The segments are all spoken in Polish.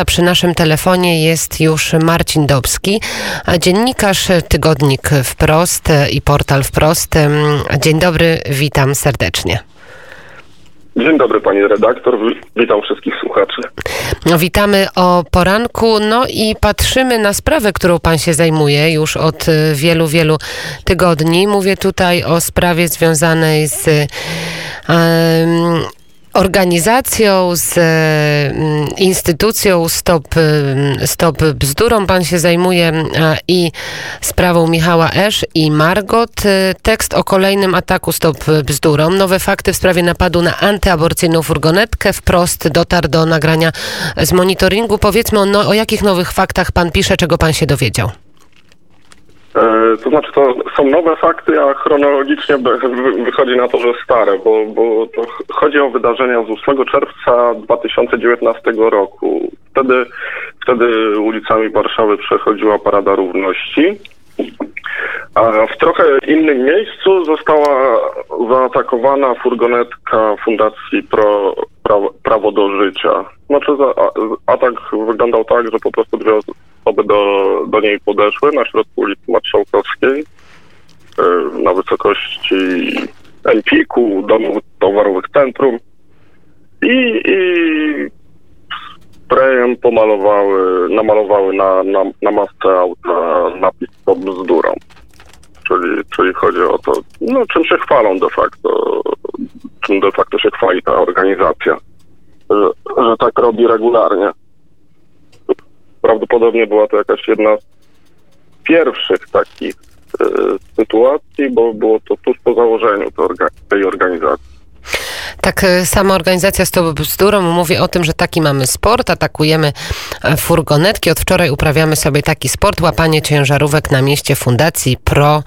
A przy naszym telefonie jest już Marcin Dobski, dziennikarz Tygodnik Wprost i portal Wprost. Dzień dobry, witam serdecznie. Dzień dobry pani redaktor, witam wszystkich słuchaczy. No, witamy o poranku, no i patrzymy na sprawę, którą pan się zajmuje już od wielu, wielu tygodni. Mówię tutaj o sprawie związanej z organizacją, z mm, instytucją Stop, mm, Stop Bzdurą. Pan się zajmuje i sprawą Michała Esz i Margot. Tekst o kolejnym ataku Stop Bzdurą. Nowe fakty w sprawie napadu na antyaborcyjną furgonetkę. Wprost dotarł do nagrania z monitoringu. Powiedzmy, o, no, o jakich nowych faktach pan pisze, czego pan się dowiedział? E, to znaczy, to są nowe fakty, a chronologicznie wychodzi na to, że stare, bo, bo chodzi o wydarzenia z 8 czerwca 2019 roku. Wtedy, wtedy ulicami Warszawy przechodziła Parada Równości. A w trochę innym miejscu została zaatakowana furgonetka Fundacji Pro, Prawo, Prawo do Życia. Znaczy, atak wyglądał tak, że po prostu dwie osoby do, do niej podeszły na środku ulicy Marszałkowskiej e, na wysokości Empiku, domu towarowych centrum i, i sprayem pomalowały, namalowały na, na, na masce auta napis pod bzdurą. Czyli, czyli chodzi o to, no czym się chwalą de facto, czym de facto się chwali ta organizacja, że, że tak robi regularnie. Prawdopodobnie była to jakaś jedna z pierwszych takich y, sytuacji, bo było to tuż po założeniu tej organizacji. Tak, e, sama organizacja Stop Bzdurą mówi o tym, że taki mamy sport, atakujemy e, furgonetki. Od wczoraj uprawiamy sobie taki sport, łapanie ciężarówek na mieście Fundacji Pro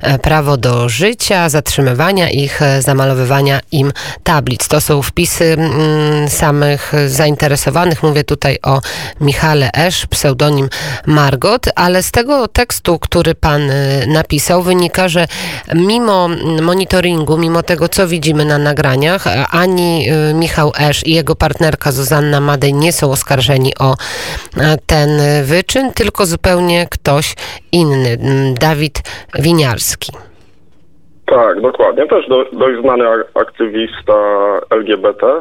e, Prawo do Życia, zatrzymywania ich, zamalowywania im tablic. To są wpisy mm, samych zainteresowanych. Mówię tutaj o Michale Esz, pseudonim Margot, ale z tego tekstu, który pan napisał, wynika, że mimo monitoringu, mimo tego, co widzimy na nagraniach, ani y, Michał Esz i jego partnerka Zuzanna Madej nie są oskarżeni o e, ten wyczyn, tylko zupełnie ktoś inny, Dawid Winiarski. Tak, dokładnie. Też do, dość znany aktywista LGBT,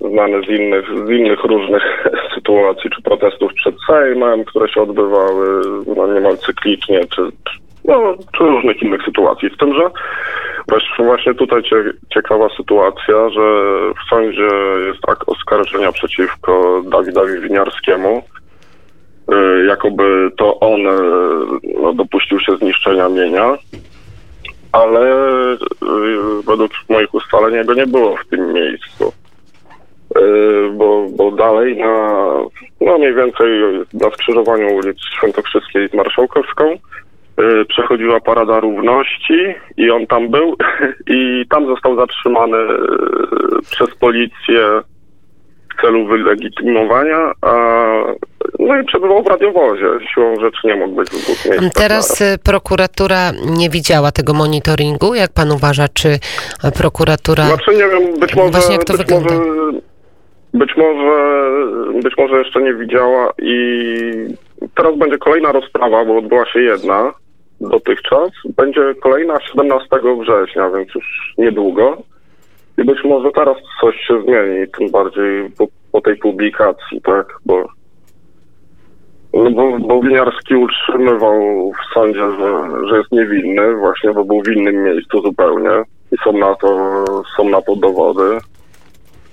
znany z innych, z innych różnych sytuacji, czy protestów przed Sejmem, które się odbywały no, niemal cyklicznie, czy, no, czy różnych innych sytuacji. W tym, że właśnie tutaj ciekawa sytuacja, że w sądzie jest akt oskarżenia przeciwko Dawidowi Winiarskiemu, y, jakoby to on y, no, dopuścił się zniszczenia mienia, ale y, według moich ustaleń jego nie było w tym miejscu. Bo, bo dalej na, no mniej więcej na skrzyżowaniu ulic Świętokrzyskiej z Marszałkowską przechodziła Parada Równości i on tam był i tam został zatrzymany y, przez policję w celu wylegitymowania, a no i przebywał w radiowozie. Siłą rzeczy nie mógł być w dwóch miejscach. Teraz y, prokuratura nie widziała tego monitoringu. Jak pan uważa, czy prokuratura... Znaczy nie wiem, być może... Właśnie jak to być wygląda? Może, być może, być może jeszcze nie widziała i teraz będzie kolejna rozprawa, bo odbyła się jedna dotychczas. Będzie kolejna 17 września, więc już niedługo. I być może teraz coś się zmieni, tym bardziej po, po tej publikacji, tak, bo, no bo, bo Winiarski utrzymywał w sądzie, że, że jest niewinny, właśnie, bo był w innym miejscu zupełnie i są na to, są na to dowody.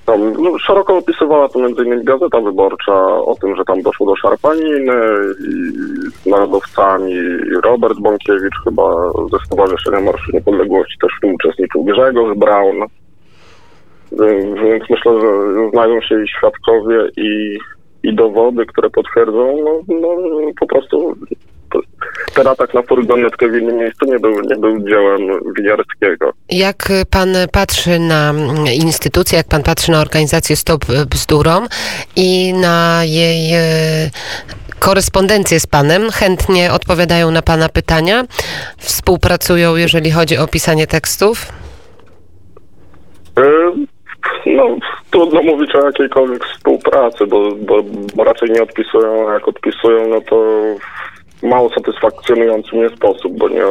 Tam, no, szeroko opisywała to m.in. Gazeta Wyborcza o tym, że tam doszło do szarpaniny i z narodowcami Robert Bąkiewicz chyba ze Stowarzyszenia Marszu Niepodległości też w tym uczestniczył, Grzegorz Braun. Więc myślę, że znajdą się i świadkowie i, i dowody, które potwierdzą no, no, po prostu ten atak na furgonetkę w innym miejscu nie był, nie był dziełem Winiarskiego. Jak pan patrzy na instytucję, jak pan patrzy na organizację Stop Bzdurom i na jej e, korespondencję z panem, chętnie odpowiadają na pana pytania, współpracują, jeżeli chodzi o pisanie tekstów? E, no, trudno mówić o jakiejkolwiek współpracy, bo, bo, bo raczej nie odpisują, a jak odpisują, no to mało satysfakcjonujący mnie sposób, bo nie,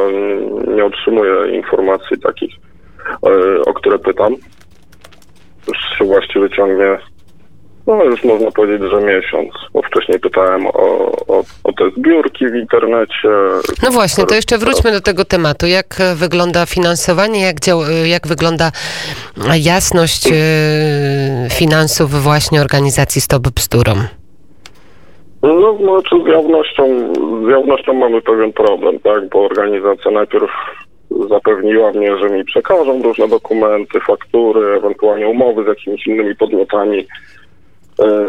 nie otrzymuję informacji takich, e, o które pytam. Już się właściwie ciągnie, no już można powiedzieć, że miesiąc, bo wcześniej pytałem o, o, o te zbiórki w internecie. No właśnie, to jeszcze wróćmy do tego tematu. Jak wygląda finansowanie, jak, dział, jak wygląda jasność e, finansów właśnie organizacji Stop Bzdurom? No, znaczy z jawnością, z jawnością mamy pewien problem, tak, bo organizacja najpierw zapewniła mnie, że mi przekażą różne dokumenty, faktury, ewentualnie umowy z jakimiś innymi podmiotami, e,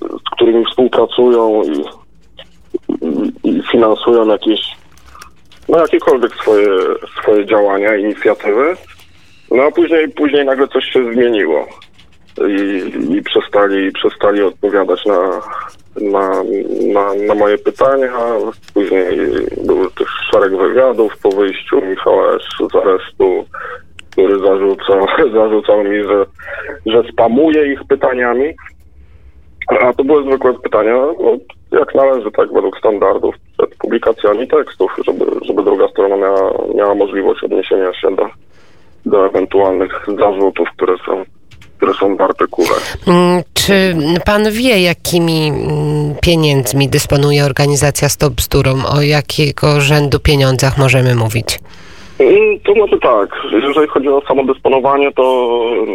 z którymi współpracują i, i, i finansują jakieś, no jakiekolwiek swoje, swoje działania, inicjatywy. No a później, później nagle coś się zmieniło i, i przestali, przestali odpowiadać na, na, na, na moje pytania. Później był też szereg wywiadów po wyjściu Michała S. z aresztu, który zarzucał, zarzucał mi, że, że spamuję ich pytaniami. A to były zwykłe pytania, no, jak należy, tak, według standardów przed publikacjami tekstów, żeby, żeby druga strona miała, miała możliwość odniesienia się do, do ewentualnych zarzutów, które są które są w artykule. Mm, Czy pan wie, jakimi mm, pieniędzmi dysponuje organizacja Stop Bzdurom? O jakiego rzędu pieniądzach możemy mówić? Mm, To może tak, jeżeli chodzi o samo dysponowanie, to,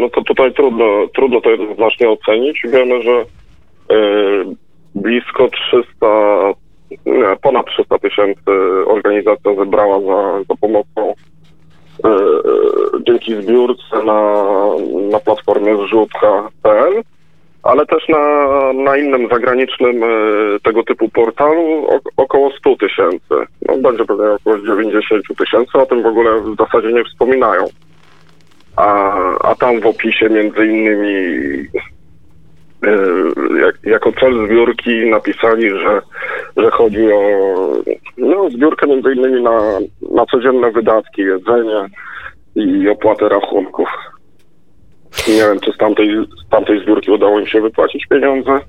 no to tutaj trudno, trudno to jednoznacznie ocenić. Wiemy, że e, blisko 300, nie, ponad 300 tysięcy organizacja zebrała za, za pomocą dzięki zbiórce na, na platformie zrzutka.pl, ale też na, na innym zagranicznym e, tego typu portalu około 100 tysięcy. No, będzie pewnie około 90 tysięcy, o tym w ogóle w zasadzie nie wspominają. A, a tam w opisie między innymi e, jak, jako cel zbiórki napisali, że, że chodzi o no, zbiórkę między innymi na, na codzienne wydatki, jedzenie i opłatę rachunków. Nie wiem, czy z tamtej, z tamtej zbiórki udało im się wypłacić pieniądze,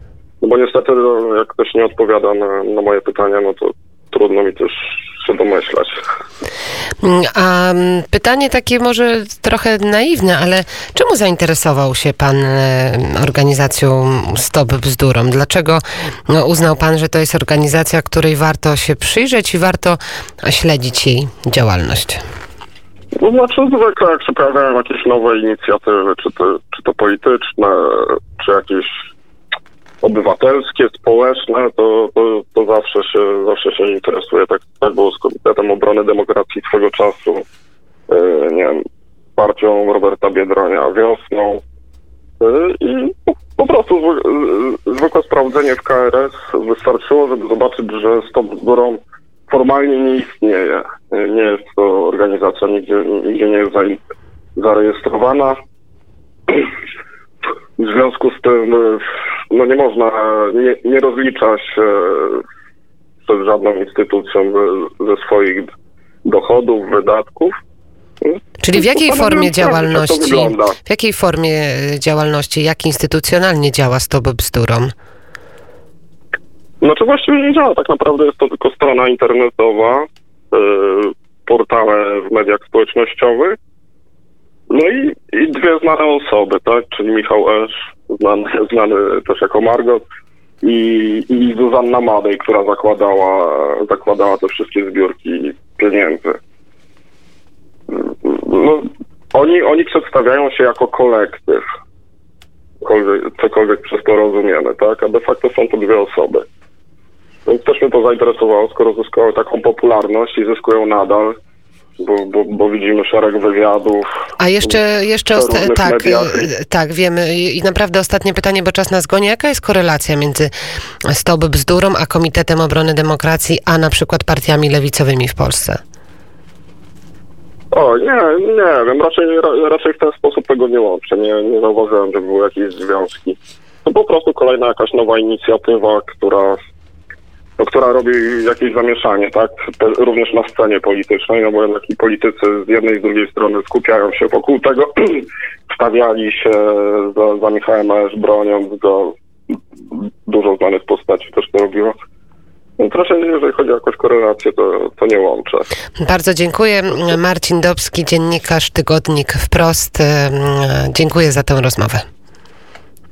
no bo niestety no, jak ktoś nie odpowiada na, na moje pytania, no to trudno mi też się domyślać. Mm, A mm, pytanie takie może trochę naiwne, ale czemu zainteresował się pan e, organizacją Stop Bzdurom? Dlaczego no, uznał pan, że to jest organizacja, której warto się przyjrzeć i warto śledzić jej działalność? No znaczy zwykle jak się pojawiają jakieś nowe inicjatywy, czy to, czy to polityczne, czy jakieś obywatelskie, społeczne, to, to, to zawsze się zawsze się interesuje. Tak, tak było z Komitetem Obrony Demokracji swego czasu, yy, nie wiem, partią Roberta Biedronia wiosną. Yy, I po, po prostu zwy, yy, zwykłe sprawdzenie w KRS wystarczyło, żeby zobaczyć, że Stop Zbiorą formalnie nie istnieje. Nie jest to organizacja, nigdzie, nigdzie nie jest za- zarejestrowana. W związku z tym no nie można, nie, nie rozlicza się przed żadną instytucją ze, ze swoich dochodów, wydatków. Czyli w jakiej Postanowiłem formie działalności, w jakiej formie e, działalności, jak instytucjonalnie działa Stop Bzdurom? Znaczy właściwie nie działa, tak naprawdę jest to tylko strona internetowa, y, portale w mediach społecznościowych, no i, i dwie znane osoby, tak, czyli Michał Esz, znany, znany też jako Margot i, i Zuzanna Madej, która zakładała, zakładała te wszystkie zbiórki pieniędzy. No, oni, oni przedstawiają się jako kolektyw, cokolwiek, cokolwiek przez to rozumiemy, tak, a de facto są to dwie osoby. Więc też mnie to zainteresowało, skoro zyskały taką popularność i zyskują nadal, bo, bo, bo widzimy szereg wywiadów. A jeszcze, jeszcze tak, mediach. e, tak, wiemy. I naprawdę ostatnie pytanie, bo czas nas goni. Jaka jest korelacja między Stop Bzdurą a Komitetem Obrony Demokracji, a na przykład partiami lewicowymi w Polsce? O, nie, nie wiem, raczej, ra, raczej w ten sposób tego nie łączę. Nie, nie zauważyłem, że były jakieś związki. To po prostu kolejna jakaś nowa inicjatywa, która, no, która robi jakieś zamieszanie, tak? Również na scenie politycznej, no bo jednak i politycy z jednej i z drugiej strony skupiają się wokół tego, stawiali się za, za Michałem Aesz, broniąc go. Dużo znanych postaci też to robiło. Proszę, jeżeli chodzi o jakąś korelację, to, to nie łączę. Bardzo dziękuję. Marcin Dobski, dziennikarz, tygodnik wprost. Dziękuję za tę rozmowę.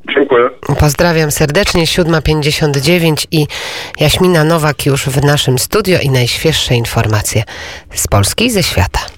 Dziękuję. Pozdrawiam serdecznie. 7.59 i Jaśmina Nowak już w naszym studio i najświeższe informacje z Polski i ze świata.